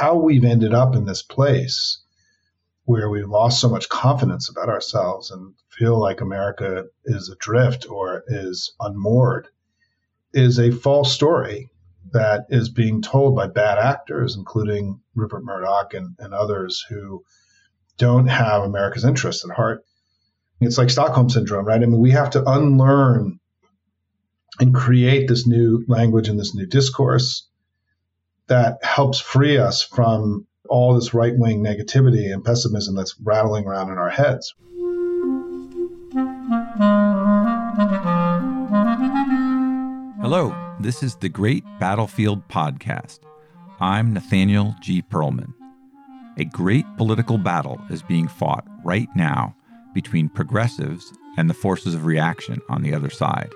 how we've ended up in this place where we've lost so much confidence about ourselves and feel like America is adrift or is unmoored is a false story that is being told by bad actors, including Rupert Murdoch and, and others who don't have America's interests at heart. It's like Stockholm syndrome, right? I mean, we have to unlearn and create this new language and this new discourse that helps free us from all this right wing negativity and pessimism that's rattling around in our heads. Hello, this is the Great Battlefield Podcast. I'm Nathaniel G. Pearlman. A great political battle is being fought right now between progressives and the forces of reaction on the other side.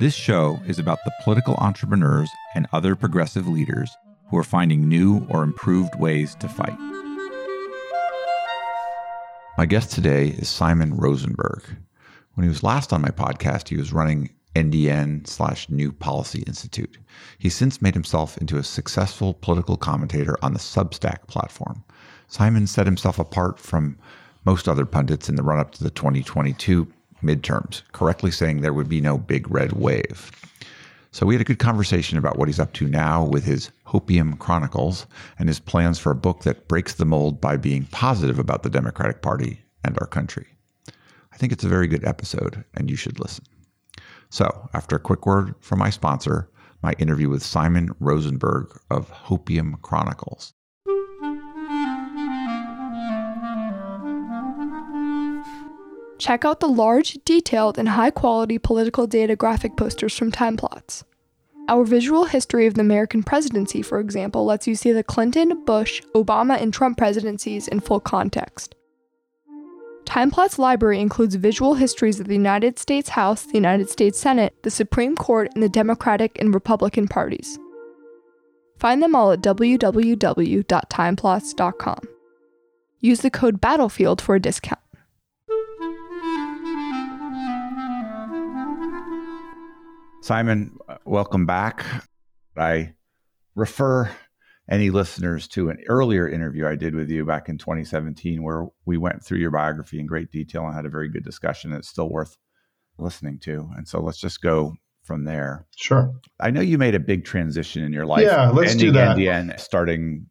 This show is about the political entrepreneurs and other progressive leaders who are finding new or improved ways to fight. My guest today is Simon Rosenberg. When he was last on my podcast, he was running NDN slash New Policy Institute. He's since made himself into a successful political commentator on the Substack platform. Simon set himself apart from most other pundits in the run up to the 2022 midterms, correctly saying there would be no big red wave. So we had a good conversation about what he's up to now with his Hopium Chronicles and his plans for a book that breaks the mold by being positive about the Democratic Party and our country. I think it's a very good episode, and you should listen. So, after a quick word from my sponsor, my interview with Simon Rosenberg of Hopium Chronicles. Check out the large, detailed, and high quality political data graphic posters from Timeplots. Our visual history of the American presidency, for example, lets you see the Clinton, Bush, Obama, and Trump presidencies in full context. Timeplot's library includes visual histories of the United States House, the United States Senate, the Supreme Court, and the Democratic and Republican parties. Find them all at www.timeplots.com. Use the code BATTLEFIELD for a discount. Simon, welcome back. I refer any listeners to an earlier interview I did with you back in 2017, where we went through your biography in great detail and had a very good discussion. It's still worth listening to. And so let's just go from there. Sure. I know you made a big transition in your life. Yeah, let's do that. NDN, starting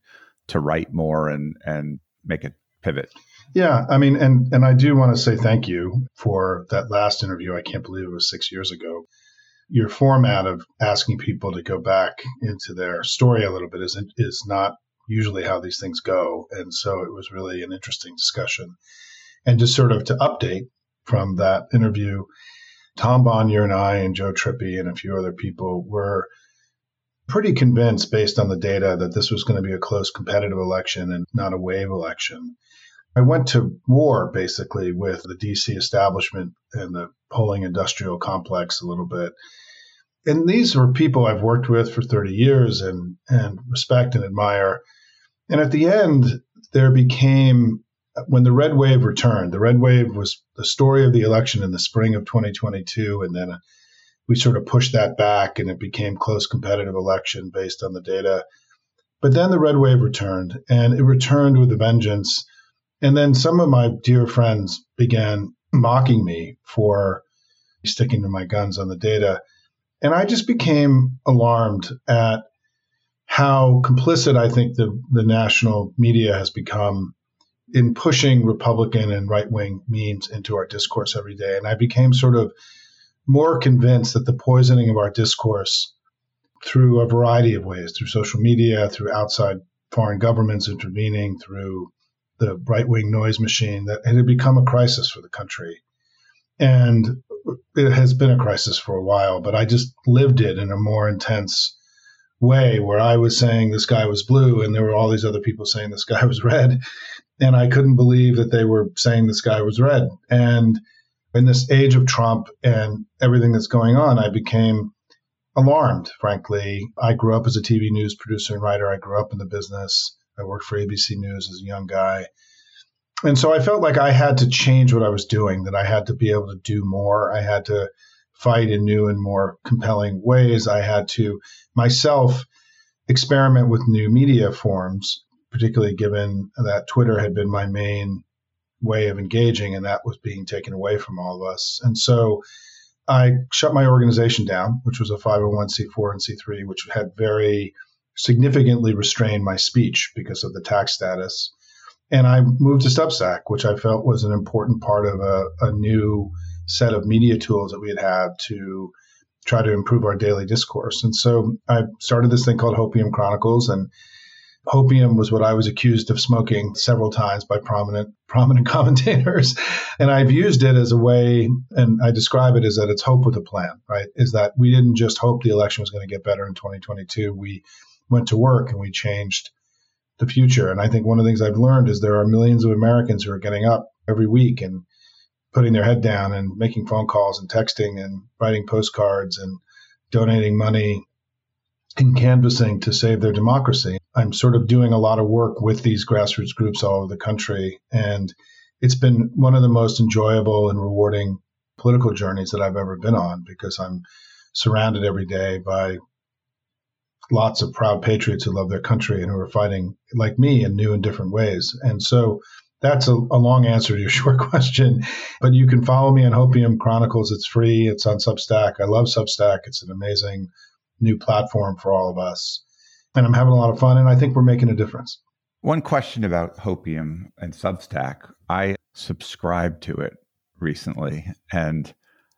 to write more and and make a pivot. Yeah, I mean, and and I do want to say thank you for that last interview. I can't believe it was six years ago your format of asking people to go back into their story a little bit is is not usually how these things go, and so it was really an interesting discussion. And just sort of to update from that interview, Tom Bonier and I and Joe Trippi and a few other people were pretty convinced based on the data that this was going to be a close competitive election and not a wave election. I went to war basically with the DC establishment and the polling industrial complex a little bit. And these were people I've worked with for 30 years and, and respect and admire. And at the end, there became, when the red wave returned, the red wave was the story of the election in the spring of 2022. And then uh, we sort of pushed that back and it became close competitive election based on the data. But then the red wave returned and it returned with a vengeance and then some of my dear friends began mocking me for sticking to my guns on the data. And I just became alarmed at how complicit I think the, the national media has become in pushing Republican and right wing memes into our discourse every day. And I became sort of more convinced that the poisoning of our discourse through a variety of ways, through social media, through outside foreign governments intervening, through the right wing noise machine that it had become a crisis for the country. And it has been a crisis for a while, but I just lived it in a more intense way where I was saying the sky was blue and there were all these other people saying the sky was red. And I couldn't believe that they were saying the sky was red. And in this age of Trump and everything that's going on, I became alarmed, frankly. I grew up as a TV news producer and writer. I grew up in the business. I worked for ABC News as a young guy. And so I felt like I had to change what I was doing, that I had to be able to do more. I had to fight in new and more compelling ways. I had to myself experiment with new media forms particularly given that Twitter had been my main way of engaging, and that was being taken away from all of us. And so I shut my organization down, which was a 501c4 and C3, which had very significantly restrained my speech because of the tax status. And I moved to Substack, which I felt was an important part of a, a new set of media tools that we had had to try to improve our daily discourse. And so I started this thing called Hopium Chronicles, and Hopium was what I was accused of smoking several times by prominent prominent commentators, and I've used it as a way, and I describe it as that it's hope with a plan. Right? Is that we didn't just hope the election was going to get better in 2022. We went to work and we changed the future. And I think one of the things I've learned is there are millions of Americans who are getting up every week and putting their head down and making phone calls and texting and writing postcards and donating money and canvassing to save their democracy. I'm sort of doing a lot of work with these grassroots groups all over the country. And it's been one of the most enjoyable and rewarding political journeys that I've ever been on because I'm surrounded every day by lots of proud patriots who love their country and who are fighting like me in new and different ways. And so that's a, a, long answer to your short question, but you can follow me on Hopium Chronicles. It's free. It's on Substack. I love Substack. It's an amazing new platform for all of us. And I'm having a lot of fun, and I think we're making a difference. One question about Hopium and Substack. I subscribed to it recently, and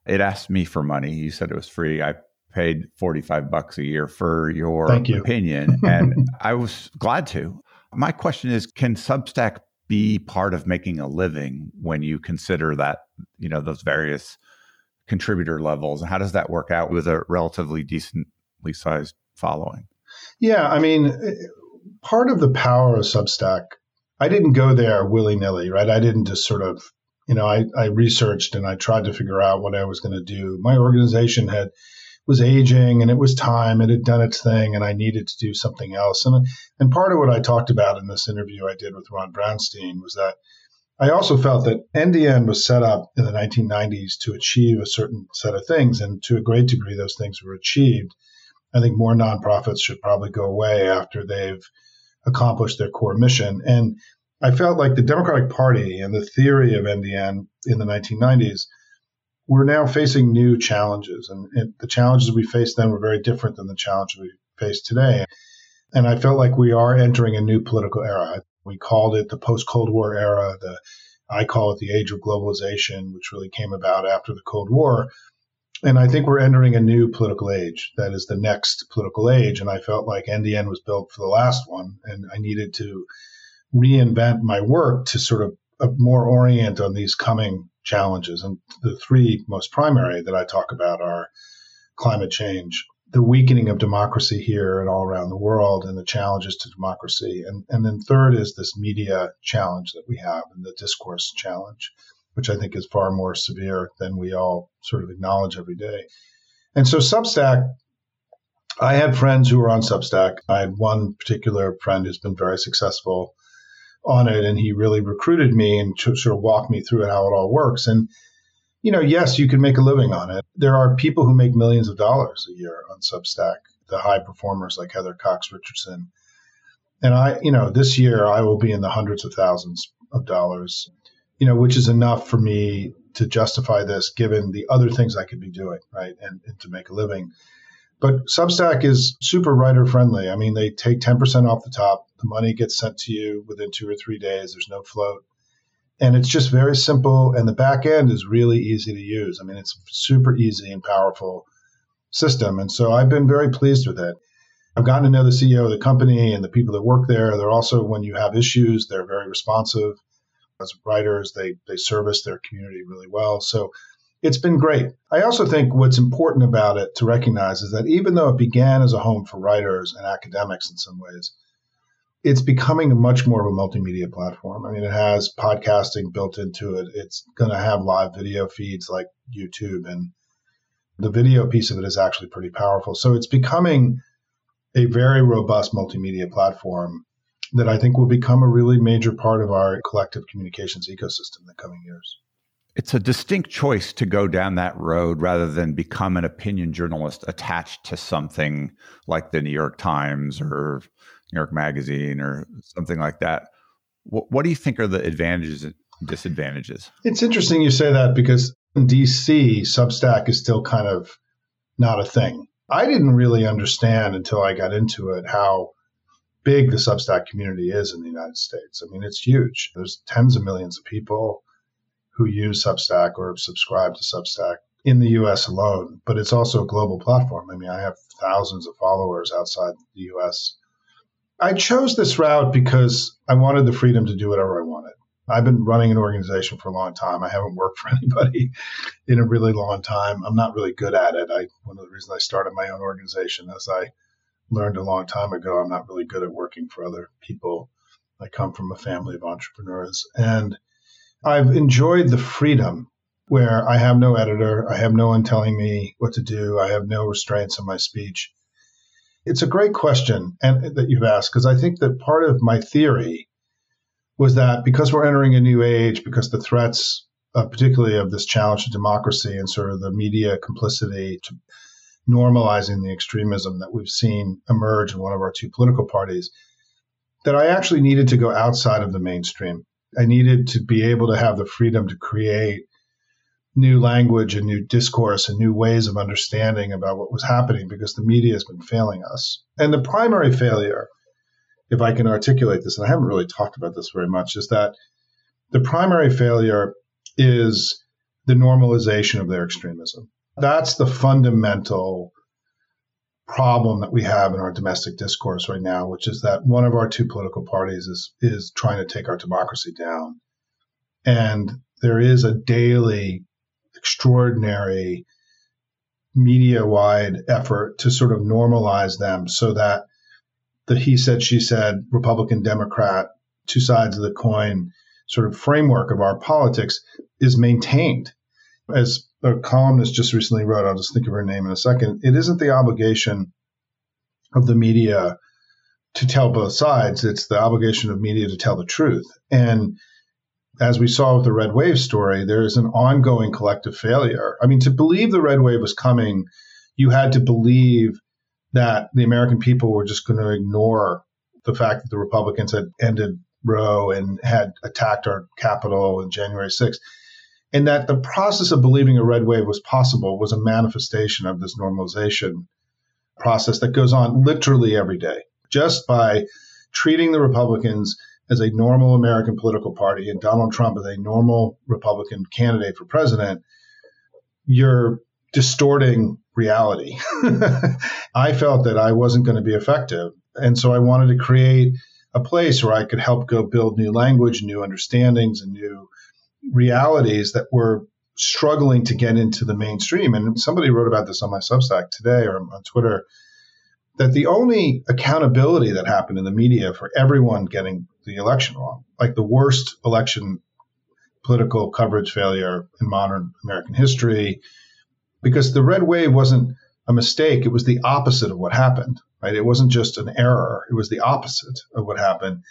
it asked me for money. You said it was free. I paid 45 bucks a year for your you. opinion, and I was glad to. My question is Can Substack be part of making a living when you consider that you know those various contributor levels and how does that work out with a relatively decently sized following yeah i mean eh, part of the power of substack i didn't go there willy-nilly right i didn't just sort of you know i, I researched and i tried to figure out what i was going to do my organization had was aging and it was time. It had done its thing and I needed to do something else. And, and part of what I talked about in this interview I did with Ron Brownstein was that I also felt that NDN was set up in the 1990s to achieve a certain set of things. And to a great degree, those things were achieved. I think more nonprofits should probably go away after they've accomplished their core mission. And I felt like the Democratic Party and the theory of NDN in the 1990s we're now facing new challenges, and, and the challenges we faced then were very different than the challenges we face today. And I felt like we are entering a new political era. We called it the post Cold War era. The I call it the age of globalization, which really came about after the Cold War. And I think we're entering a new political age. That is the next political age. And I felt like NDN was built for the last one, and I needed to reinvent my work to sort of uh, more orient on these coming challenges. And the three most primary that I talk about are climate change, the weakening of democracy here and all around the world, and the challenges to democracy. And, and then third is this media challenge that we have and the discourse challenge, which I think is far more severe than we all sort of acknowledge every day. And so Substack, I had friends who were on Substack. I had one particular friend who's been very successful on it, and he really recruited me and sort of walked me through how it all works. And you know, yes, you can make a living on it. There are people who make millions of dollars a year on Substack, the high performers like Heather Cox Richardson. And I, you know, this year I will be in the hundreds of thousands of dollars, you know, which is enough for me to justify this given the other things I could be doing, right? And, and to make a living. But Substack is super writer friendly. I mean, they take 10% off the top. The money gets sent to you within two or three days. There's no float. And it's just very simple. And the back end is really easy to use. I mean, it's super easy and powerful system. And so I've been very pleased with it. I've gotten to know the CEO of the company and the people that work there. They're also, when you have issues, they're very responsive. As writers, they, they service their community really well. So it's been great. I also think what's important about it to recognize is that even though it began as a home for writers and academics in some ways, it's becoming much more of a multimedia platform. I mean, it has podcasting built into it. It's going to have live video feeds like YouTube, and the video piece of it is actually pretty powerful. So it's becoming a very robust multimedia platform that I think will become a really major part of our collective communications ecosystem in the coming years it's a distinct choice to go down that road rather than become an opinion journalist attached to something like the New York Times or New York Magazine or something like that. What, what do you think are the advantages and disadvantages? It's interesting you say that because in DC, Substack is still kind of not a thing. I didn't really understand until I got into it how big the Substack community is in the United States. I mean, it's huge. There's tens of millions of people who use Substack or subscribe to Substack in the US alone, but it's also a global platform. I mean, I have thousands of followers outside the US. I chose this route because I wanted the freedom to do whatever I wanted. I've been running an organization for a long time. I haven't worked for anybody in a really long time. I'm not really good at it. I one of the reasons I started my own organization as I learned a long time ago, I'm not really good at working for other people. I come from a family of entrepreneurs and I've enjoyed the freedom where I have no editor, I have no one telling me what to do, I have no restraints on my speech. It's a great question and that you've asked because I think that part of my theory was that because we're entering a new age, because the threats, uh, particularly of this challenge to democracy and sort of the media complicity to normalizing the extremism that we've seen emerge in one of our two political parties, that I actually needed to go outside of the mainstream. I needed to be able to have the freedom to create new language and new discourse and new ways of understanding about what was happening because the media has been failing us. And the primary failure if I can articulate this, and I haven't really talked about this very much, is that the primary failure is the normalization of their extremism. That's the fundamental problem that we have in our domestic discourse right now, which is that one of our two political parties is is trying to take our democracy down. And there is a daily extraordinary media wide effort to sort of normalize them so that the he said, she said, Republican, Democrat, two sides of the coin sort of framework of our politics is maintained. As a columnist just recently wrote, I'll just think of her name in a second, it isn't the obligation of the media to tell both sides, it's the obligation of media to tell the truth. And as we saw with the red wave story, there is an ongoing collective failure. I mean, to believe the red wave was coming, you had to believe that the American people were just going to ignore the fact that the Republicans had ended Roe and had attacked our Capitol on January 6th. And that the process of believing a red wave was possible was a manifestation of this normalization process that goes on literally every day. Just by treating the Republicans as a normal American political party and Donald Trump as a normal Republican candidate for president, you're distorting reality. I felt that I wasn't going to be effective. And so I wanted to create a place where I could help go build new language, new understandings, and new realities that were struggling to get into the mainstream. And somebody wrote about this on my Substack today or on Twitter that the only accountability that happened in the media for everyone getting the election wrong, like the worst election political coverage failure in modern American history, because the red wave wasn't a mistake. It was the opposite of what happened, right? It wasn't just an error. It was the opposite of what happened.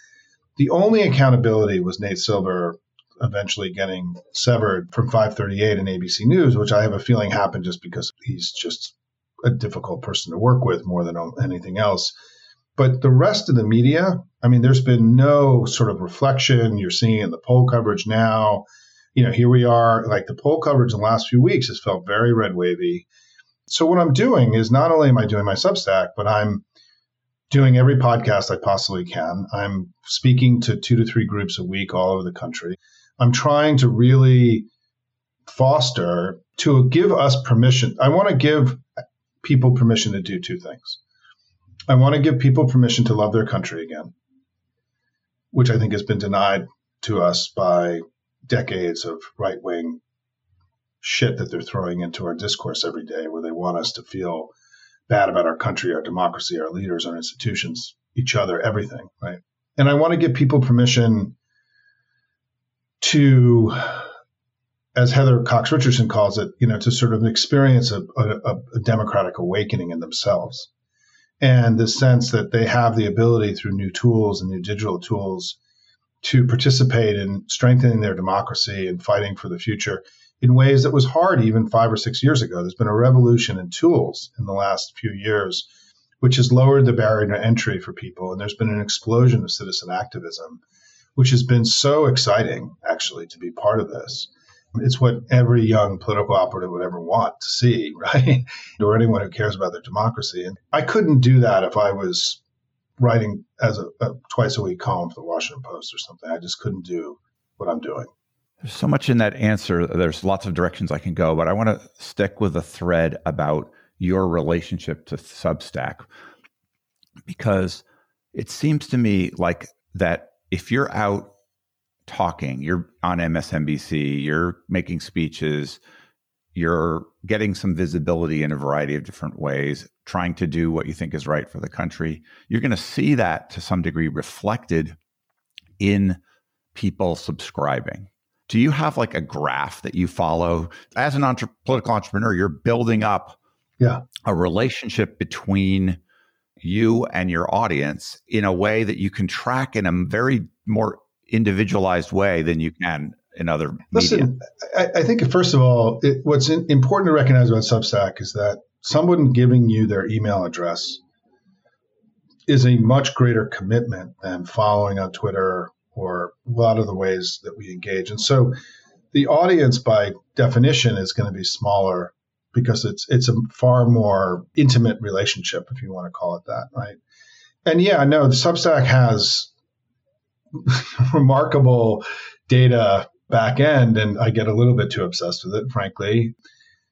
The only accountability was Nate Silver eventually getting severed from 538 and ABC News, which I have a feeling happened just because he's just a difficult person to work with more than anything else. But the rest of the media, I mean, there's been no sort of reflection. You're seeing in the poll coverage now you know, here we are, like the poll coverage in the last few weeks has felt very red wavy. So what I'm doing is not only am I doing my Substack, but I'm doing every podcast I possibly can. I'm speaking to two to three groups a week all over the country. I'm trying to really foster to give us permission. I want to give people permission to do two things. I want to give people permission to love their country again, which I think has been denied to us by decades of right wing shit that they're throwing into our discourse every day, where they want us to feel bad about our country, our democracy, our leaders, our institutions, each other, everything, right? And I want to give people permission to, as Heather Cox Richardson calls it, you know, to sort of experience a, a, a democratic awakening in themselves. And the sense that they have the ability through new tools and new digital tools to participate in strengthening their democracy and fighting for the future in ways that was hard even five or six years ago. There's been a revolution in tools in the last few years which has lowered the barrier to entry for people. And there's been an explosion of citizen activism, which has been so exciting, actually, to be part of this. It's what every young political operative would ever want to see, right? or anyone who cares about their democracy. And I couldn't do that if I was writing as a, a twice a week column for the Washington Post or something. I just couldn't do what I'm doing. There's so much in that answer. There's lots of directions I can go, but I want to stick with a thread about your relationship to Substack because it seems to me like that if you're out talking, you're on MSNBC, you're making speeches, you're getting some visibility in a variety of different ways, trying to do what you think is right for the country, you're going to see that to some degree reflected in people subscribing. Do you have like a graph that you follow? As an entre- political entrepreneur, you're building up yeah. a relationship between you and your audience in a way that you can track in a very more individualized way than you can in other Listen, I, I, think first of all, it, what's in, important to recognize about Substack is that someone giving you their email address is a much greater commitment than following on Twitter or a lot of the ways that we engage. And so the audience by definition is going to be smaller because it's it's a far more intimate relationship if you want to call it that, right? And yeah, no, the Substack has remarkable data back end, and I get a little bit too obsessed with it, frankly.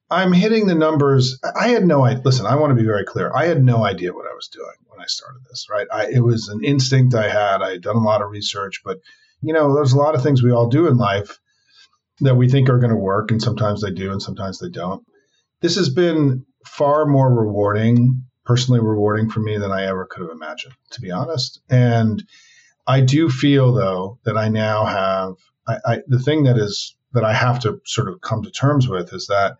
I'm hitting the numbers. I had no idea. Listen, I want to be very clear. I had no idea what I was doing when I started this, right? I, it was an instinct I had. I had done a lot of research, but you know, there's a lot of things we all do in life that we think are going to work, and sometimes they do, and sometimes they don't. This has been far more rewarding, personally rewarding for me than I ever could have imagined, to be honest. And I do feel though that I now have I, I, the thing that is that I have to sort of come to terms with is that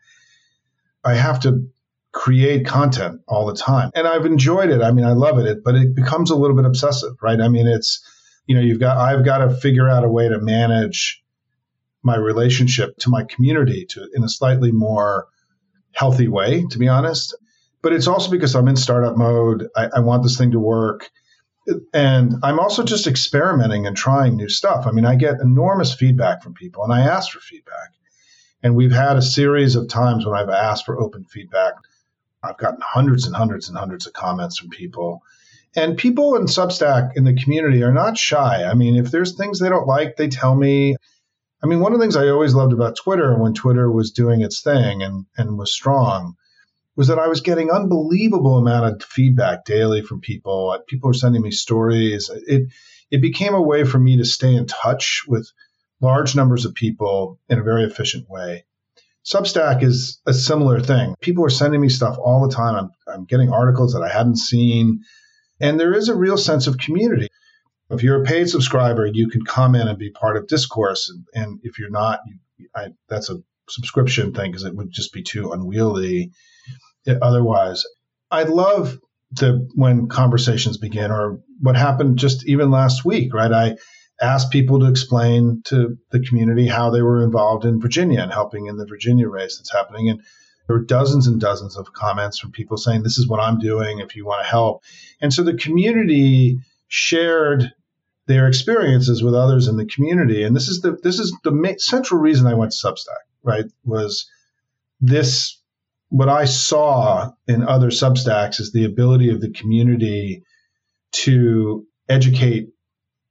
I have to create content all the time, and I've enjoyed it. I mean, I love it, but it becomes a little bit obsessive, right? I mean, it's you know, you've got I've got to figure out a way to manage my relationship to my community to in a slightly more healthy way, to be honest. But it's also because I'm in startup mode. I, I want this thing to work and I'm also just experimenting and trying new stuff. I mean, I get enormous feedback from people, and I ask for feedback. And we've had a series of times when I've asked for open feedback. I've gotten hundreds and hundreds and hundreds of comments from people. And people in Substack in the community are not shy. I mean, if there's things they don't like, they tell me. I mean, one of the things I always loved about Twitter when Twitter was doing its thing and, and was strong was that I was getting unbelievable amount of feedback daily from people. Uh, people were sending me stories. It it became a way for me to stay in touch with large numbers of people in a very efficient way. Substack is a similar thing. People are sending me stuff all the time. I'm, I'm getting articles that I hadn't seen. And there is a real sense of community. If you're a paid subscriber, you can comment and be part of discourse. And, and if you're not, you, I, that's a subscription thing because it would just be too unwieldy otherwise. I love the when conversations begin or what happened just even last week, right? I asked people to explain to the community how they were involved in Virginia and helping in the Virginia race that's happening. And there were dozens and dozens of comments from people saying, This is what I'm doing if you want to help. And so the community shared their experiences with others in the community. And this is the this is the central reason I went to Substack, right? Was this what I saw in other Substacks is the ability of the community to educate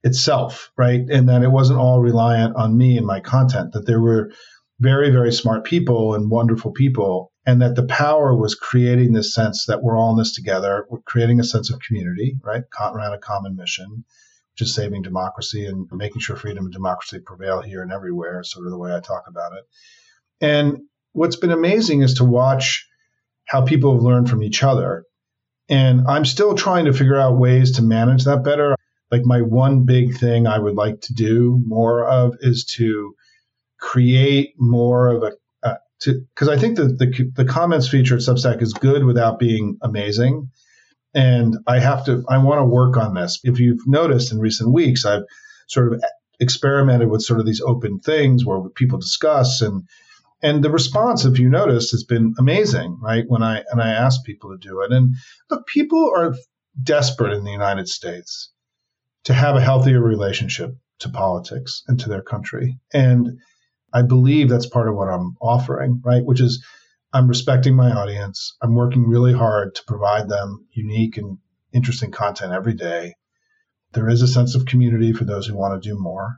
itself, right? And that it wasn't all reliant on me and my content, that there were very, very smart people and wonderful people, and that the power was creating this sense that we're all in this together, we're creating a sense of community, right? Around a common mission, which is saving democracy and making sure freedom and democracy prevail here and everywhere, sort of the way I talk about it. And what's been amazing is to watch how people have learned from each other. And I'm still trying to figure out ways to manage that better. Like my one big thing I would like to do more of is to create more of a because I think that the, the comments feature at Substack is good without being amazing. And I have to, I want to work on this. If you've noticed in recent weeks, I've sort of experimented with sort of these open things where people discuss and And the response, if you noticed, has been amazing, right? When I and I ask people to do it. And look, people are desperate in the United States to have a healthier relationship to politics and to their country. And I believe that's part of what I'm offering, right? Which is I'm respecting my audience. I'm working really hard to provide them unique and interesting content every day. There is a sense of community for those who want to do more.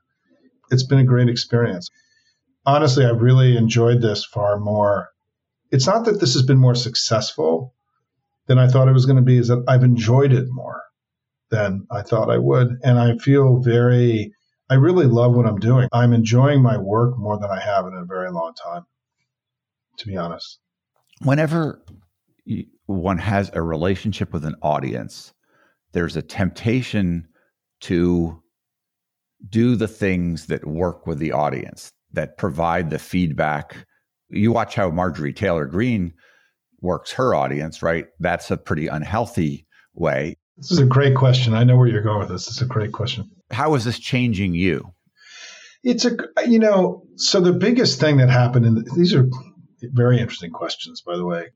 It's been a great experience. Honestly, I've really enjoyed this far more. It's not that this has been more successful than I thought it was going to be, is that I've enjoyed it more than I thought I would. And I feel very, I really love what I'm doing. I'm enjoying my work more than I have in a very long time, to be honest. Whenever one has a relationship with an audience, there's a temptation to do the things that work with the audience, that provide the feedback. You watch how Marjorie Taylor Greene works her audience, right? That's a pretty unhealthy way. This is a great question. I know where you're going with this. It's a great question. How is this changing you? It's a, you know, so the biggest thing that happened, and these are very interesting questions, by the way.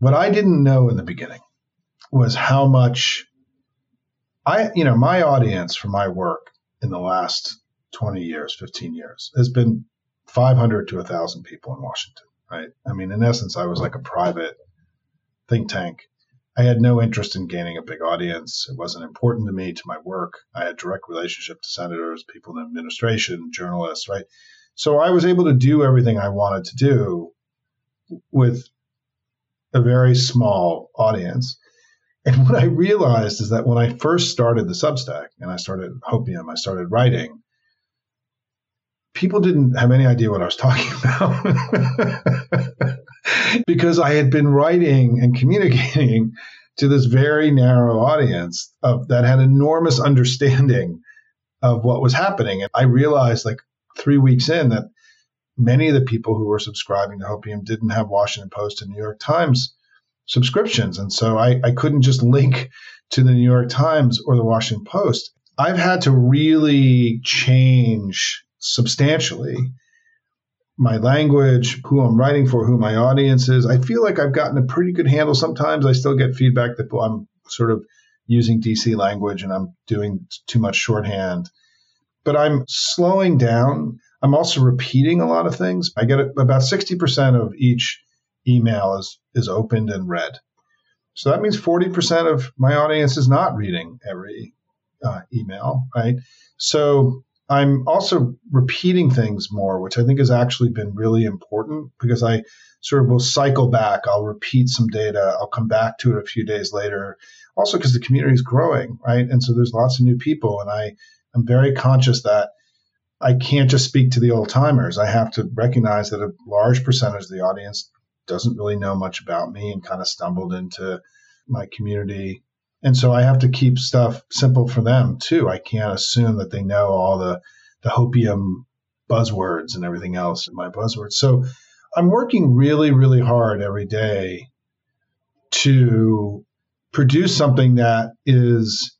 What I didn't know in the beginning was how much I, you know, my audience for my work in the last 20 years, 15 years has been 500 to 1,000 people in Washington, right? I mean, in essence, I was like a private think tank. I had no interest in gaining a big audience. It wasn't important to me to my work. I had direct relationship to senators, people in administration, journalists, right? So I was able to do everything I wanted to do with a very small audience. And what I realized is that when I first started the Substack and I started Hopium, I started writing, people didn't have any idea what I was talking about. because I had been writing and communicating to this very narrow audience of, that had enormous understanding of what was happening. And I realized like three weeks in that many of the people who were subscribing to Hopium didn't have Washington Post and New York Times subscriptions. And so I, I couldn't just link to the New York Times or the Washington Post. I've had to really change substantially my language, who I'm writing for, who my audience is. I feel like I've gotten a pretty good handle. Sometimes I still get feedback that I'm sort of using DC language and I'm doing too much shorthand. But I'm slowing down. I'm also repeating a lot of things. I get about 60% of each email is is opened and read. So that means 40% of my audience is not reading every uh, email, right? So I'm also repeating things more, which I think has actually been really important because I sort of will cycle back. I'll repeat some data. I'll come back to it a few days later. Also, because the community is growing, right? And so there's lots of new people, and I am very conscious that I can't just speak to the old timers. I have to recognize that a large percentage of the audience doesn't really know much about me and kind of stumbled into my community. And so I have to keep stuff simple for them too. I can't assume that they know all the, the hopium buzzwords and everything else in my buzzwords. So I'm working really, really hard every day to produce something that is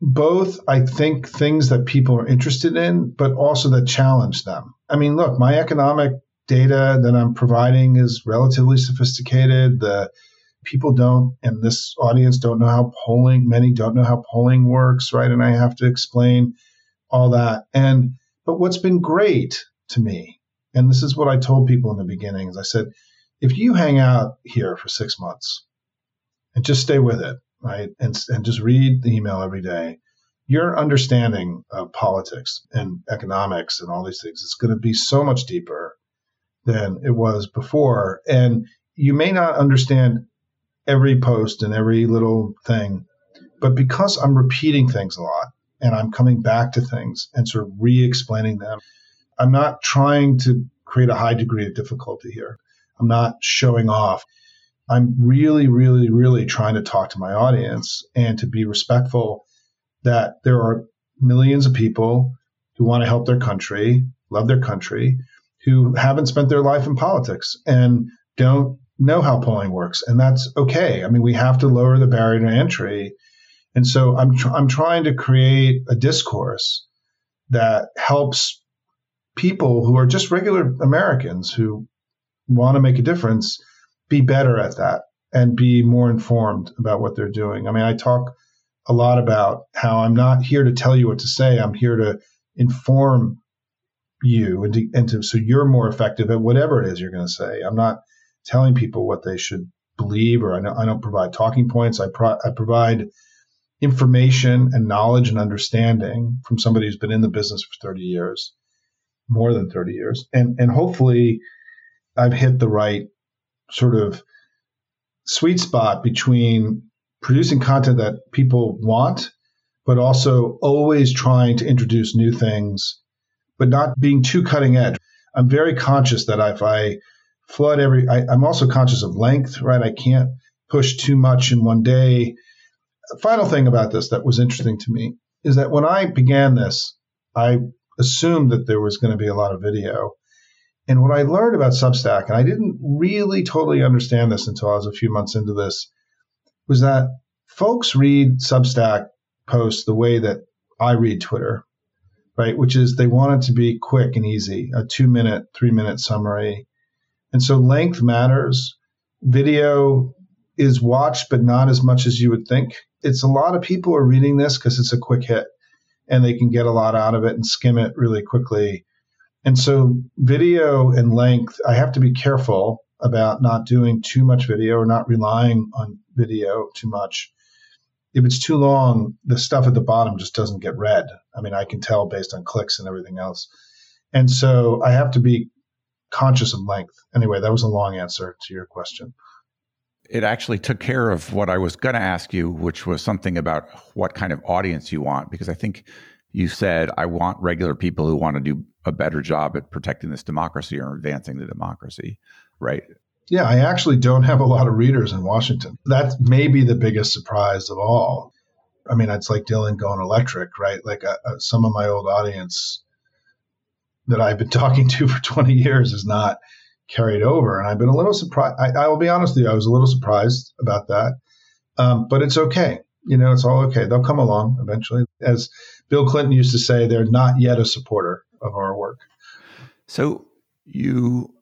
both, I think, things that people are interested in, but also that challenge them. I mean, look, my economic data that I'm providing is relatively sophisticated. The people don't, and this audience don't know how polling, many don't know how polling works, right? And I have to explain all that. And, but what's been great to me, and this is what I told people in the beginning, is I said, if you hang out here for six months and just stay with it, right? And, and just read the email every day, your understanding of politics and economics and all these things is going to be so much deeper than it was before. And you may not understand every post and every little thing, but because I'm repeating things a lot and I'm coming back to things and sort of re explaining them, I'm not trying to create a high degree of difficulty here. I'm not showing off. I'm really, really, really trying to talk to my audience and to be respectful that there are millions of people who want to help their country, love their country, who haven't spent their life in politics and don't know how polling works. And that's okay. I mean, we have to lower the barrier to entry. And so I'm, tr- I'm trying to create a discourse that helps people who are just regular Americans who want to make a difference be better at that and be more informed about what they're doing. I mean, I talk a lot about how I'm not here to tell you what to say. I'm here to inform you and to, and to so you're more effective at whatever it is you're going to say. I'm not telling people what they should believe, or I don't, I don't provide talking points. I, pro, I provide information and knowledge and understanding from somebody who's been in the business for 30 years, more than 30 years, and and hopefully, I've hit the right sort of sweet spot between producing content that people want, but also always trying to introduce new things, but not being too cutting edge. I'm very conscious that if I flood every, I, I'm also conscious of length, right? I can't push too much in one day. Final thing about this that was interesting to me is that when I began this, I assumed that there was going to be a lot of video. And what I learned about Substack, and I didn't really totally understand this until I was a few months into this, was that folks read Substack posts the way that I read Twitter, right? Which is they want it to be quick and easy, a two minute, three minute summary. And so length matters. Video is watched, but not as much as you would think. It's a lot of people are reading this because it's a quick hit and they can get a lot out of it and skim it really quickly. And so video and length, I have to be careful about not doing too much video or not relying on video too much. If it's too long, the stuff at the bottom just doesn't get read. I mean, I can tell based on clicks and everything else. And so I have to be conscious of length. Anyway, that was a long answer to your question. It actually took care of what I was going to ask you, which was something about what kind of audience you want, because I think you said, I want regular people who want to do a better job at protecting this democracy or advancing the democracy right? Yeah, I actually don't have a lot of readers in Washington. That may be the biggest surprise of all. I mean, it's like Dylan going electric, right? Like uh, uh some of my old audience that I've been talking to for 20 years is not carried over. And I've been a little surprised. I, I will be honest with you, I was a little surprised about that. Um, but it's okay. You know, it's all okay. They'll come along eventually. As Bill Clinton used to say, they're not yet a supporter of our work. So you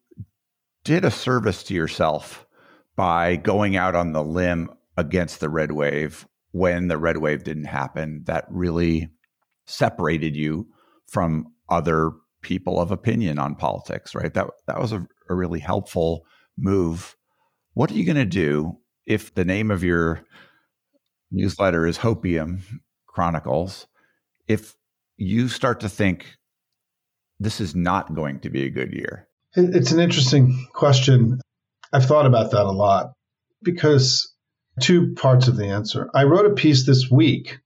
did a service to yourself by going out on the limb against the red wave when the red wave didn't happen that really separated you from other people of opinion on politics right? That that was a, a really helpful move. What are you going to do if the name of your newsletter is hopium chronicles? If you start to think this is not going to be a good year. It's an interesting question. I've thought about that a lot because two parts of the answer. I wrote a piece this week,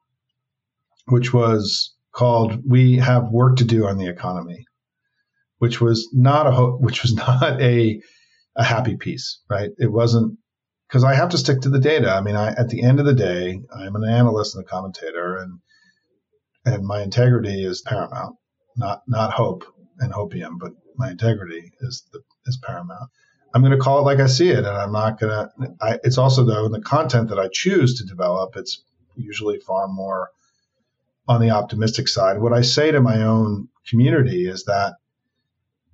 which was called "We Have Work to Do on the Economy," which was not a which was not a a happy piece, right? It wasn't because I have to stick to the data. I mean, I, at the end of the day, I'm an analyst and a commentator, and and my integrity is paramount. Not not hope and hopium, but my integrity is the, is paramount. I'm going to call it like I see it, and I'm not going to. It's also though in the content that I choose to develop, it's usually far more on the optimistic side. What I say to my own community is that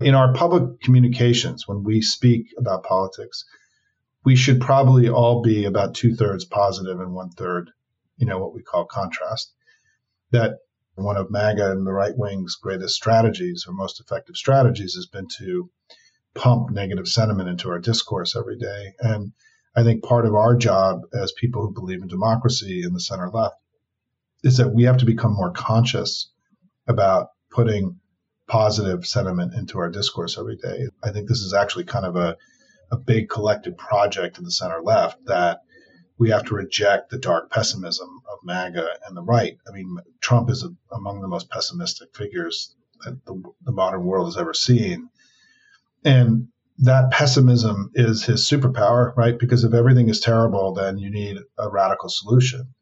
in our public communications, when we speak about politics, we should probably all be about two thirds positive and one third, you know, what we call contrast. That one of MAGA and the right wing's greatest strategies or most effective strategies has been to pump negative sentiment into our discourse every day. And I think part of our job as people who believe in democracy in the center left is that we have to become more conscious about putting positive sentiment into our discourse every day. I think this is actually kind of a, a big collective project in the center left that we have to reject the dark pessimism of MAGA and the right. I mean, Trump is a, among the most pessimistic figures that the, the modern world has ever seen. And that pessimism is his superpower, right? Because if everything is terrible, then you need a radical solution.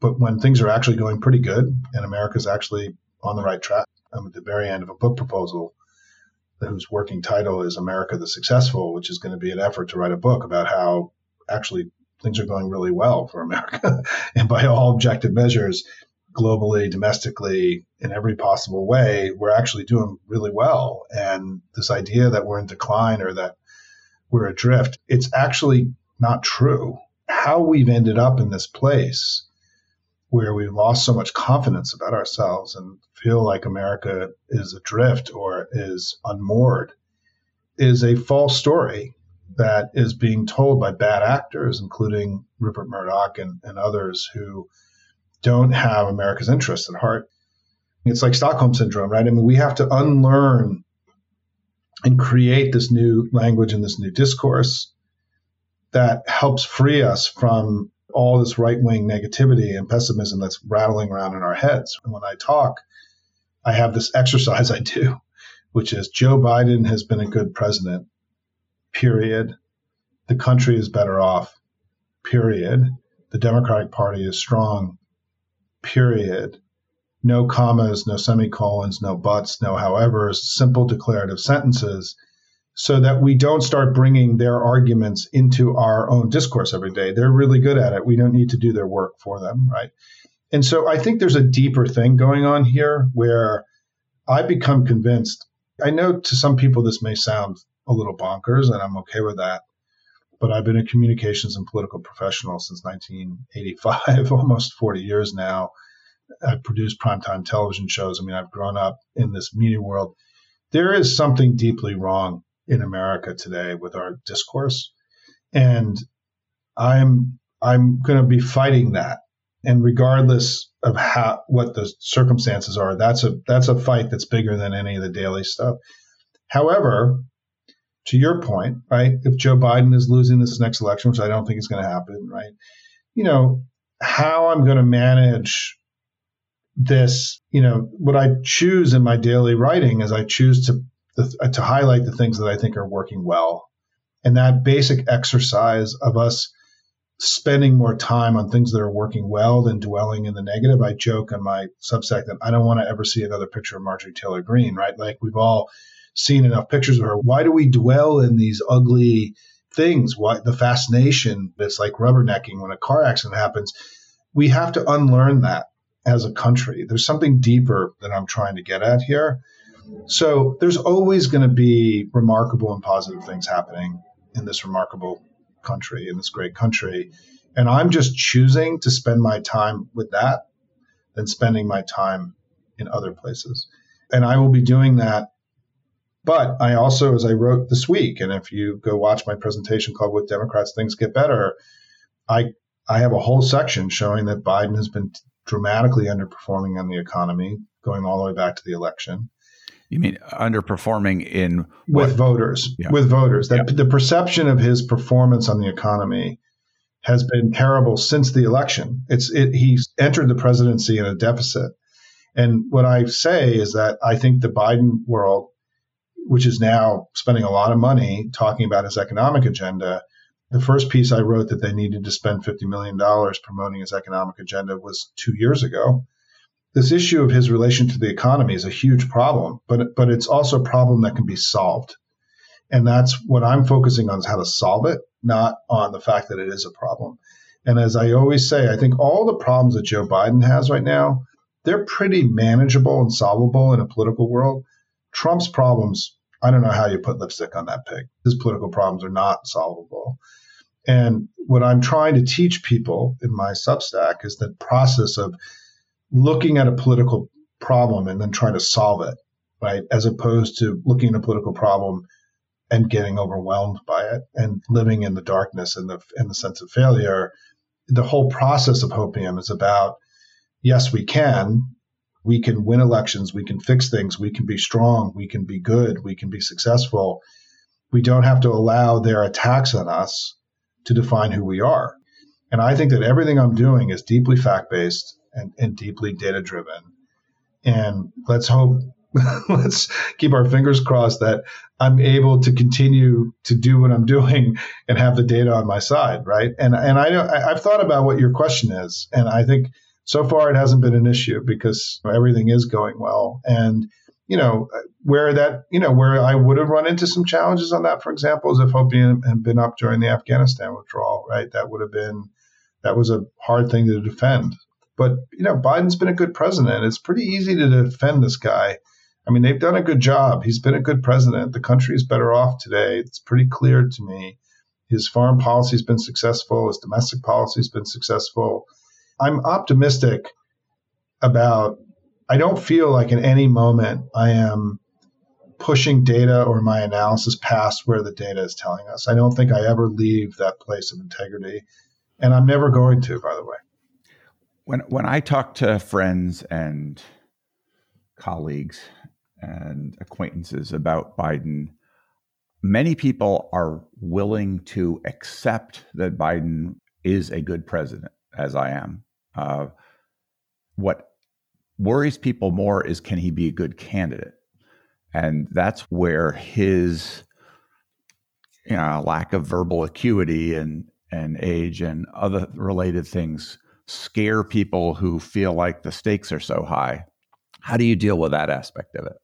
But when things are actually going pretty good and America's actually on the right track, I'm at the very end of a book proposal whose working title is America the Successful, which is going to be an effort to write a book about how actually things are going really well for America. and by all objective measures, globally, domestically, in every possible way, we're actually doing really well. And this idea that we're in decline or that we're adrift, it's actually not true. How we've ended up in this place where we've lost so much confidence about ourselves and feel like America is adrift or is unmoored is a false story that is being told by bad actors, including Rupert Murdoch and, and others who don't have America's interests at heart. It's like Stockholm syndrome, right? I mean, we have to unlearn and create this new language and this new discourse that helps free us from all this right wing negativity and pessimism that's rattling around in our heads. And when I talk, I have this exercise I do, which is Joe Biden has been a good president, period. The country is better off, period. The Democratic Party is strong, period. No commas, no semicolons, no buts, no howevers, simple declarative sentences so that we don't start bringing their arguments into our own discourse every day. They're really good at it. We don't need to do their work for them, right? And so I think there's a deeper thing going on here where I become convinced. I know to some people this may sound a little bonkers, and I'm okay with that. But I've been a communications and political professional since 1985, almost 40 years now. I've produced primetime television shows. I mean, I've grown up in this media world. There is something deeply wrong in America today with our discourse. And I'm I'm going to be fighting that. And regardless of how what the circumstances are, that's a that's a fight that's bigger than any of the daily stuff. However, to your point, right? If Joe Biden is losing this next election, which I don't think is going to happen, right? You know, how I'm going to manage this, you know, what I choose in my daily writing is I choose to the, uh, to highlight the things that I think are working well. And that basic exercise of us spending more time on things that are working well than dwelling in the negative. I joke on my Substack that I don't want to ever see another picture of Marjorie Taylor Greene, right? Like we've all seen enough pictures of her. Why do we dwell in these ugly things? Why the fascination that's like rubbernecking when a car accident happens? We have to unlearn that as a country. There's something deeper that I'm trying to get at here. So there's always going to be remarkable and positive things happening in this remarkable country, in this great country. And I'm just choosing to spend my time with that than spending my time in other places. And I will be doing that. But I also, as I wrote this week, and if you go watch my presentation called With Democrats Things Get Better, I I have a whole section showing that Biden has been dramatically underperforming on the economy, going all the way back to the election. You mean underperforming in what? with voters? Yeah. With voters, that yeah. the perception of his performance on the economy has been terrible since the election. It's it, he's entered the presidency in a deficit, and what I say is that I think the Biden world, which is now spending a lot of money talking about his economic agenda, the first piece I wrote that they needed to spend $50 million promoting his economic agenda was two years ago this issue of his relation to the economy is a huge problem, but but it's also a problem that can be solved. And that's what I'm focusing on is how to solve it, not on the fact that it is a problem. And as I always say, I think all the problems that Joe Biden has right now, they're pretty manageable and solvable in a political world. Trump's problems, I don't know how you put lipstick on that pig. His political problems are not solvable. And what I'm trying to teach people in my Substack is the process of looking at a political problem and then trying to solve it, right? As opposed to looking at a political problem and getting overwhelmed by it and living in the darkness and the and the sense of failure. The whole process of Hopium is about yes, we can. We can win elections. We can fix things. We can be strong. We can be good. We can be successful. We don't have to allow their attacks on us to define who we are. And I think that everything I'm doing is deeply fact based and, and deeply data driven. And let's hope, let's keep our fingers crossed that I'm able to continue to do what I'm doing and have the data on my side, right? And and I I've thought about what your question is, and I think so far it hasn't been an issue because everything is going well. And you know where that you know where I would have run into some challenges on that, for example, is if Hopium had been up during the Afghanistan withdrawal, right? That would have been that was a hard thing to defend But, you know, Biden's been a good president. It's pretty easy to defend this guy. I mean, they've done a good job. He's been a good president. The country is better off today. It's pretty clear to me. His foreign policy has been successful. His domestic policy has been successful. I'm optimistic about, I don't feel like in any moment I am pushing data or my analysis past where the data is telling us. I don't think I ever leave that place of integrity. And I'm never going to, by the way. When, when I talk to friends and colleagues and acquaintances about Biden, many people are willing to accept that Biden is a good president, as I am. Uh, what worries people more is can he be a good candidate? And that's where his you know, lack of verbal acuity and, and age and other related things scare people who feel like the stakes are so high. How do you deal with that aspect of it?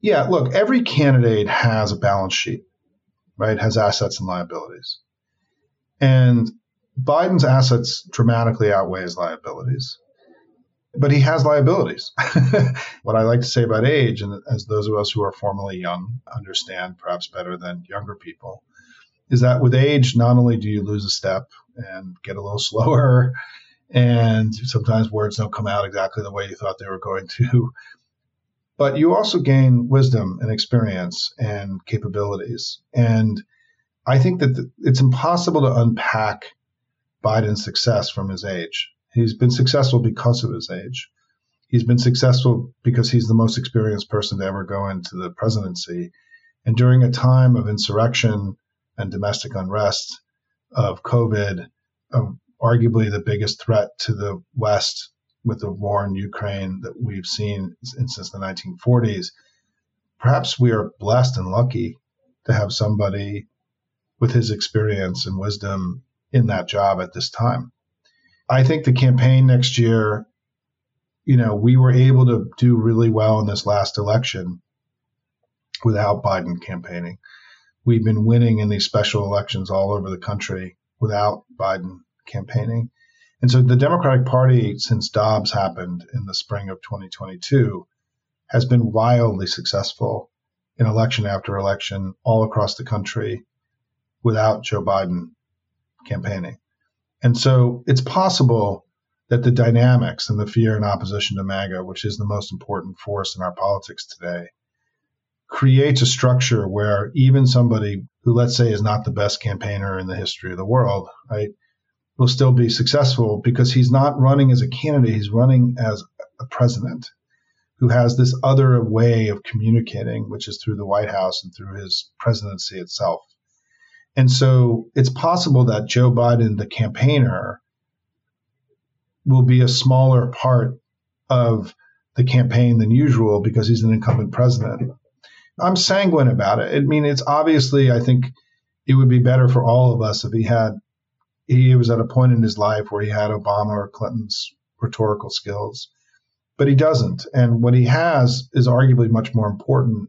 Yeah, look, every candidate has a balance sheet, right? Has assets and liabilities. And Biden's assets dramatically outweigh his liabilities but he has liabilities. what I like to say about age, and as those of us who are formerly young understand perhaps better than younger people, is that with age, not only do you lose a step and get a little slower, and sometimes words don't come out exactly the way you thought they were going to, but you also gain wisdom and experience and capabilities. And I think that it's impossible to unpack Biden's success from his age. He's been successful because of his age. He's been successful because he's the most experienced person to ever go into the presidency. And during a time of insurrection and domestic unrest, of COVID, of arguably the biggest threat to the West with the war in Ukraine that we've seen since the 1940s, perhaps we are blessed and lucky to have somebody with his experience and wisdom in that job at this time. I think the campaign next year, you know, we were able to do really well in this last election without Biden campaigning. We've been winning in these special elections all over the country without Biden campaigning. And so the Democratic Party, since Dobbs happened in the spring of 2022, has been wildly successful in election after election all across the country without Joe Biden campaigning. And so it's possible that the dynamics and the fear and opposition to MAGA, which is the most important force in our politics today, creates a structure where even somebody who, let's say, is not the best campaigner in the history of the world, right, will still be successful because he's not running as a candidate, he's running as a president who has this other way of communicating, which is through the White House and through his presidency itself. And so it's possible that Joe Biden, the campaigner, will be a smaller part of the campaign than usual because he's an incumbent president. I'm sanguine about it. I mean, it's obviously, I think it would be better for all of us if he had, he was at a point in his life where he had Obama or Clinton's rhetorical skills, but he doesn't. And what he has is arguably much more important,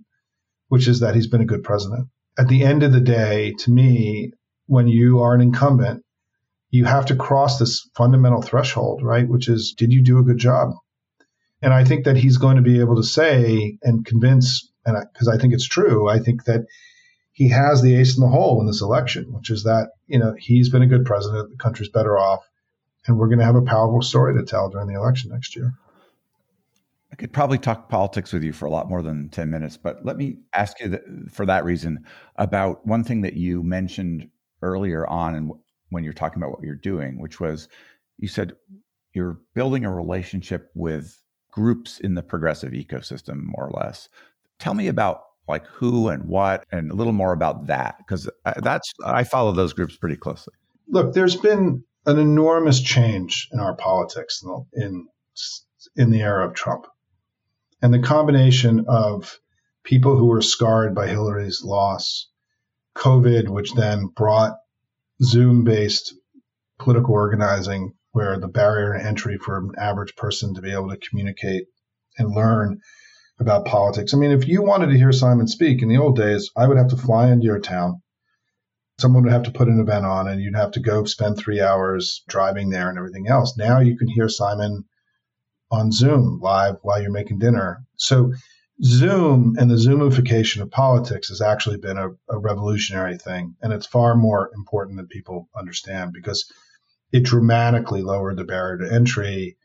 which is that he's been a good president at the end of the day, to me, when you are an incumbent, you have to cross this fundamental threshold, right? Which is, did you do a good job? And I think that he's going to be able to say and convince, and because I, I think it's true, I think that he has the ace in the hole in this election, which is that, you know, he's been a good president, the country's better off, and we're going to have a powerful story to tell during the election next year. I could probably talk politics with you for a lot more than 10 minutes, but let me ask you for that reason about one thing that you mentioned earlier on and when you're talking about what you're doing, which was you said you're building a relationship with groups in the progressive ecosystem, more or less. Tell me about like who and what and a little more about that because that's I follow those groups pretty closely. Look, there's been an enormous change in our politics in in, in the era of Trump. And the combination of people who were scarred by Hillary's loss, COVID, which then brought Zoom based political organizing, where the barrier to entry for an average person to be able to communicate and learn about politics. I mean, if you wanted to hear Simon speak in the old days, I would have to fly into your town. someone would have to put an event on and you'd have to go spend three hours driving there and everything else. Now you can hear Simon on Zoom live while you're making dinner. So Zoom and the Zoomification of politics has actually been a, a revolutionary thing. And it's far more important than people understand because it dramatically lowered the barrier to entry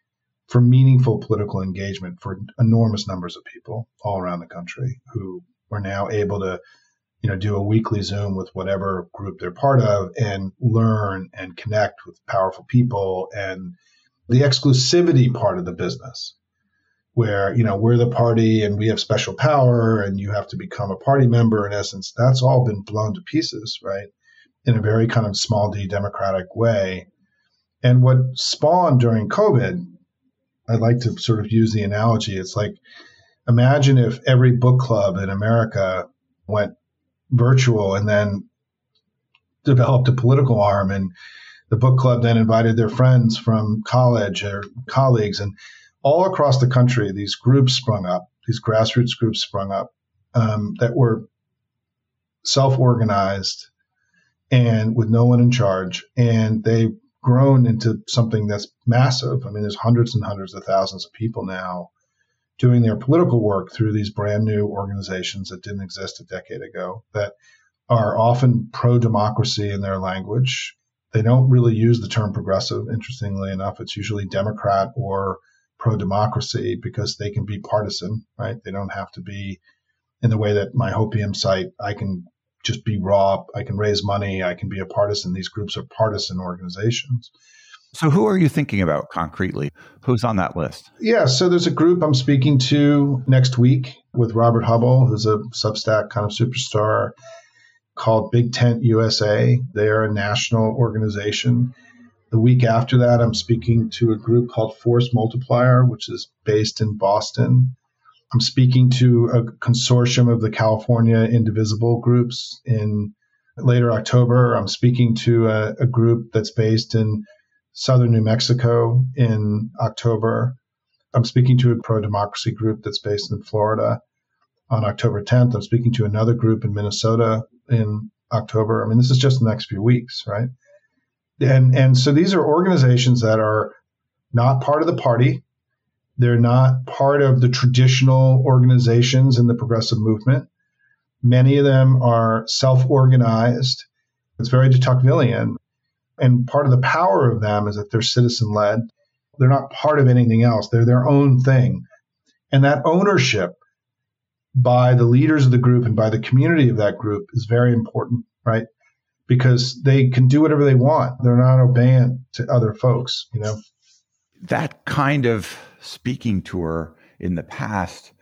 for meaningful political engagement for enormous numbers of people all around the country who are now able to you know do a weekly zoom with whatever group they're part of and learn and connect with powerful people and the exclusivity part of the business where you know we're the party and we have special power and you have to become a party member in essence that's all been blown to pieces right in a very kind of small d democratic way. And what spawned during covid i like to sort of use the analogy. It's like imagine if every book club in america went virtual and then developed a political arm and the book club then invited their friends from college or colleagues. And all across the country these groups sprung up these grassroots groups sprung up um, that were self-organized and with no one in charge. And they've grown into something that's massive i mean there's hundreds and hundreds of thousands of people now doing their political work through these brand new organizations that didn't exist a decade ago that are often pro democracy in their language. They don't really use the term progressive, interestingly enough. It's usually Democrat or pro democracy because they can be partisan, right? They don't have to be in the way that my Hopium site, I can just be raw, I can raise money, I can be a partisan. These groups are partisan organizations. So, who are you thinking about concretely? Who's on that list? Yeah, so there's a group I'm speaking to next week with Robert Hubbell, who's a Substack kind of superstar, called Big Tent USA. They are a national organization. The week after that, I'm speaking to a group called Force Multiplier, which is based in Boston. I'm speaking to a consortium of the California Indivisible groups in later October. I'm speaking to a, a group that's based in southern New Mexico in October. I'm speaking to a pro democracy group that's based in Florida on October 10th. I'm speaking to another group in Minnesota in October. I mean, this is just the next few weeks, right? And and so these are organizations that are not part of the party. They're not part of the traditional organizations in the progressive movement. Many of them are self-organized. It's very de Tocquevillian. And part of the power of them is that they're citizen led. They're not part of anything else, they're their own thing. And that ownership by the leaders of the group and by the community of that group is very important, right? Because they can do whatever they want. They're not obeyant to other folks, you know? That kind of speaking tour in the past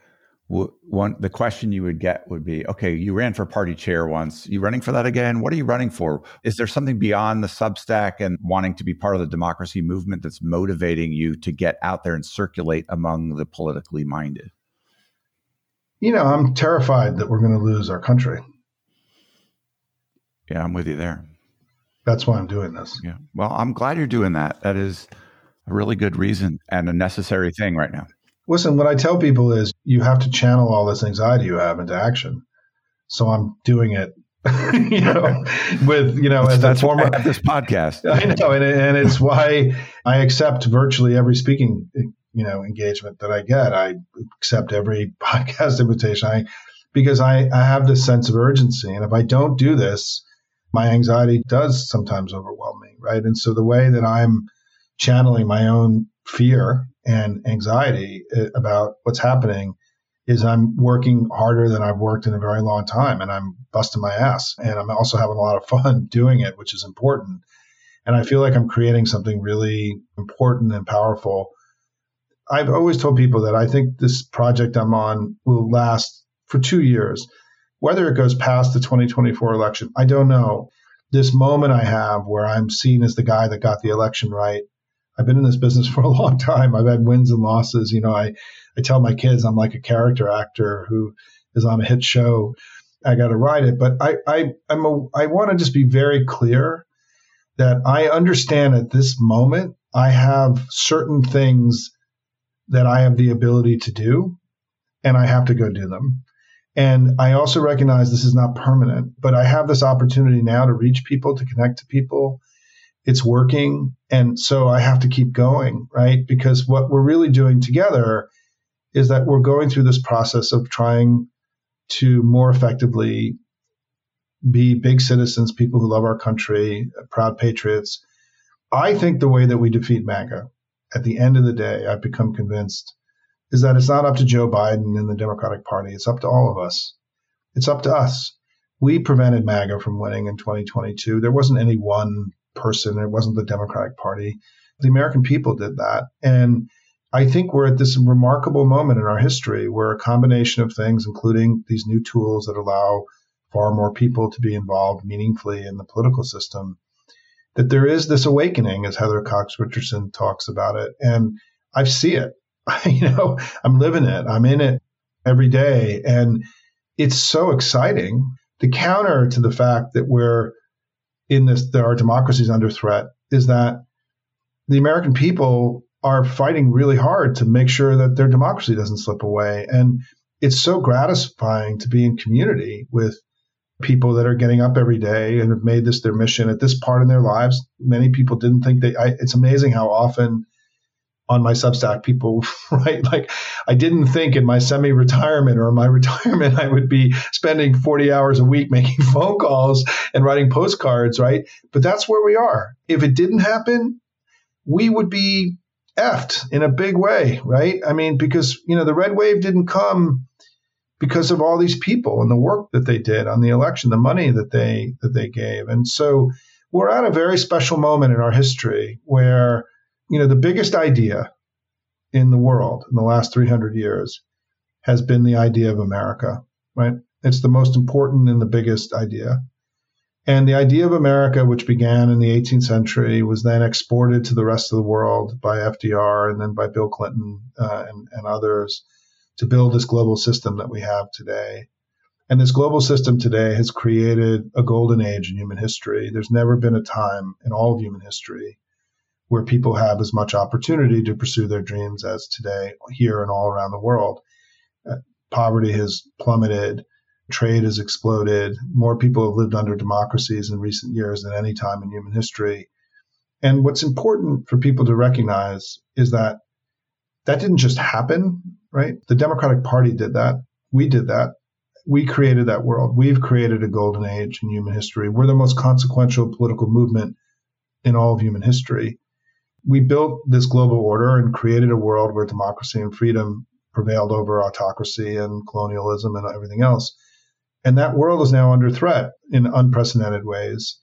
one the question you would get would be okay you ran for party chair once. You running for that again? What are you running for? Is there something beyond the substack and wanting to be part of the democracy movement that's motivating you to get out there and circulate among the politically minded? You know i'm terrified that we're going to lose our country. Yeah i'm with you there. That's why i'm doing this. Yeah. Well i'm glad you're doing that. That is a really good reason and a necessary thing right now listen, what I tell people is you have to channel all this anxiety you have into action. So I'm doing it, you know, with, you know, as that's a former this podcast. I know. And, and it's why I accept virtually every speaking, you know, engagement that I get. I accept every podcast invitation. I, because I, I have this sense of urgency. And if I don't do this, my anxiety does sometimes overwhelm me. Right. And so the way that I'm channeling my own fear and anxiety uh, about what's happening is I'm working harder than I've worked in a very long time and I'm busting my ass. And I'm also having a lot of fun doing it, which is important. And I feel like I'm creating something really important and powerful. I've always told people that I think this project I'm on will last for two years. Whether it goes past the 2024 election, I don't know. This moment I have where I'm seen as the guy that got the election right I've been in this business for a long time. I've had wins and losses. You know, I, I tell my kids I'm like a character actor who is on a hit show. I got to ride it, but I, I, I'm a, I want to just be very clear that I understand at this moment I have certain things that I have the ability to do, and I have to go do them. And I also recognize this is not permanent, but I have this opportunity now to reach people, to connect to people. It's working. And so I have to keep going, right? Because what we're really doing together is that we're going through this process of trying to more effectively be big citizens, people who love our country, proud patriots. I think the way that we defeat MAGA, at the end of the day, I've become convinced, is that it's not up to Joe Biden and the Democratic Party. It's up to all of us. It's up to us. We prevented MAGA from winning in 2022. There wasn't any one person. It wasn't the Democratic Party. The American people did that. And I think we're at this remarkable moment in our history where a combination of things, including these new tools that allow far more people to be involved meaningfully in the political system, that there is this awakening, as Heather Cox Richardson talks about it. And I see it. you know, I'm living it. I'm in it every day. And it's so exciting. The counter to the fact that we're in this, that our democracy is under threat is that the American people are fighting really hard to make sure that their democracy doesn't slip away. And it's so gratifying to be in community with people that are getting up every day and have made this their mission at this part in their lives. Many people didn't think they, I, it's amazing how often on my Substack, people, right? Like, I didn't think in my semi retirement or my retirement, I would be spending 40 hours a week making phone calls and writing postcards, right? But that's where we are. If it didn't happen, we would be effed in a big way, right? I mean, because, you know, the red wave didn't come because of all these people and the work that they did on the election, the money that they that they gave. And so we're at a very special moment in our history where you know, the biggest idea in the world in the last 300 years has been the idea of America, right? It's the most important and the biggest idea. And the idea of America, which began in the 18th century, was then exported to the rest of the world by FDR and then by Bill Clinton uh, and, and others to build this global system that we have today. And this global system today has created a golden age in human history. There's never been a time in all of human history where people have as much opportunity to pursue their dreams as today here and all around the world. Uh, poverty has plummeted, trade has exploded, more people have lived under democracies in recent years than any time in human history. And what's important for people to recognize is that that didn't just happen, right? The Democratic Party did that. We did that. We created that world. We've created a golden age in human history. We're the most consequential political movement in all of human history we built this global order and created a world where democracy and freedom prevailed over autocracy and colonialism and everything else. And that world is now under threat in unprecedented ways.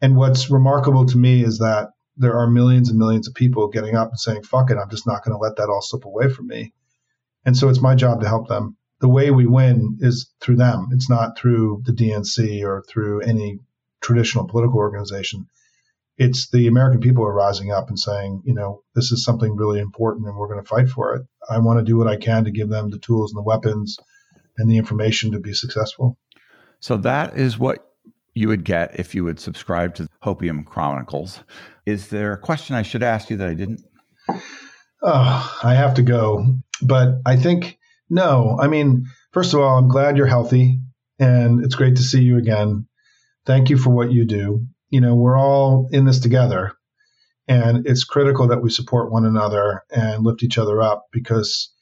And what's remarkable to me is that there are millions and millions of people getting up and saying, fuck it, I'm just not going to let that all slip away from me. And so it's my job to help them. The way we win is through them. It's not through the DNC or through any traditional political organization it's the American people are rising up and saying, you know, this is something really important and we're going to fight for it. I want to do what I can to give them the tools and the weapons and the information to be successful. So that is what you would get if you would subscribe to Hopium Chronicles. Is there a question I should ask you that I didn't? Oh, I have to go. But I think, no. I mean, first of all, I'm glad you're healthy and it's great to see you again. Thank you for what you do you know, we're all in this together. And it's critical that we support one another and lift each other up because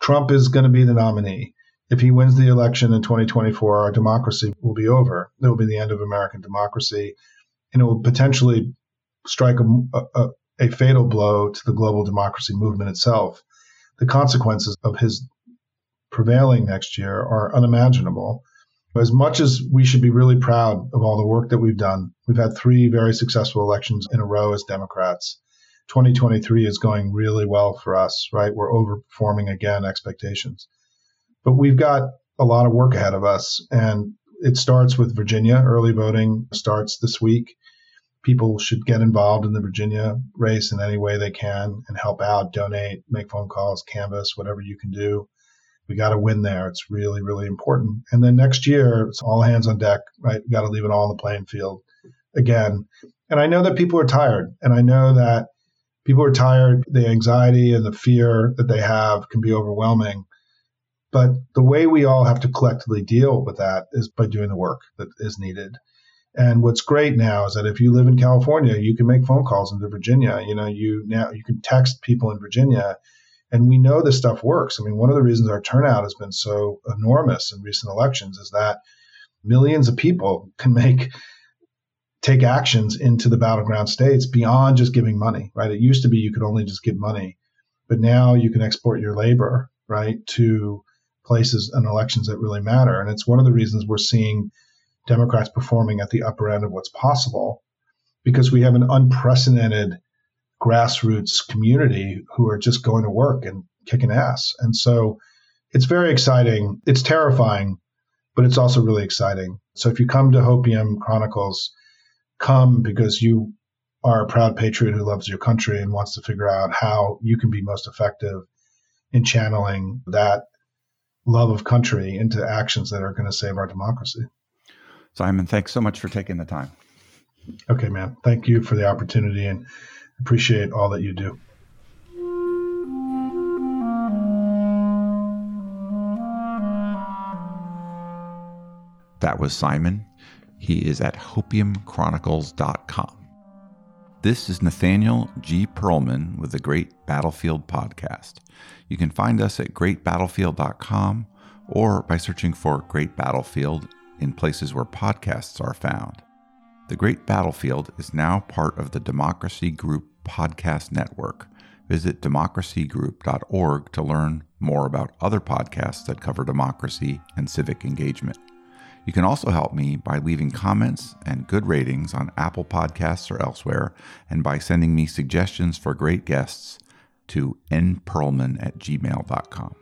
Trump is going to be the nominee. If he wins the election in 2024, our democracy will be over. It will be the end of American democracy. And it will potentially strike a, a, a fatal blow to the global democracy movement itself. The consequences of his prevailing next year are unimaginable. As much as we should be really proud of all the work that we've done, we've had three very successful elections in a row as Democrats. 2023 is going really well for us, right? We're overperforming again expectations. But we've got a lot of work ahead of us. And it starts with Virginia. Early voting starts this week. People should get involved in the Virginia race in any way they can and help out, donate, make phone calls, canvass, whatever you can do. We got to win there. It's really, really important. And then next year, it's all hands on deck, right? Got to leave it all on the playing field again. And I know that people are tired. And I know that people are tired. The anxiety and the fear that they have can be overwhelming. But the way we all have to collectively deal with that is by doing the work that is needed. And what's great now is that if you live in California, you can make phone calls into Virginia. You know, you now you can text people in Virginia, and we know this stuff works. I mean, one of the reasons our turnout has been so enormous in recent elections is that millions of people can make take actions into the battleground states beyond just giving money, right? It used to be you could only just give money, but now you can export your labor, right, to places and elections that really matter. And it's one of the reasons we're seeing Democrats performing at the upper end of what's possible because we have an unprecedented grassroots community who are just going to work and kicking ass. And so it's very exciting. It's terrifying, but it's also really exciting. So if you come to Hopium Chronicles, come because you are a proud patriot who loves your country and wants to figure out how you can be most effective in channeling that love of country into actions that are going to save our democracy. Simon, thanks so much for taking the time. Okay, man. Thank you for the opportunity and appreciate all that you do. That was Simon. He is at hopiumchronicles.com. This is Nathaniel G. Pearlman with the Great Battlefield Podcast. You can find us at greatbattlefield.com or by searching for Great Battlefield in places where podcasts are found. The Great Battlefield is now part of the Democracy Group podcast network. Visit democracygroup.org to learn more about other podcasts that cover democracy and civic engagement. You can also help me by leaving comments and good ratings on Apple Podcasts or elsewhere, and by sending me suggestions for great guests to nperlman at gmail.com.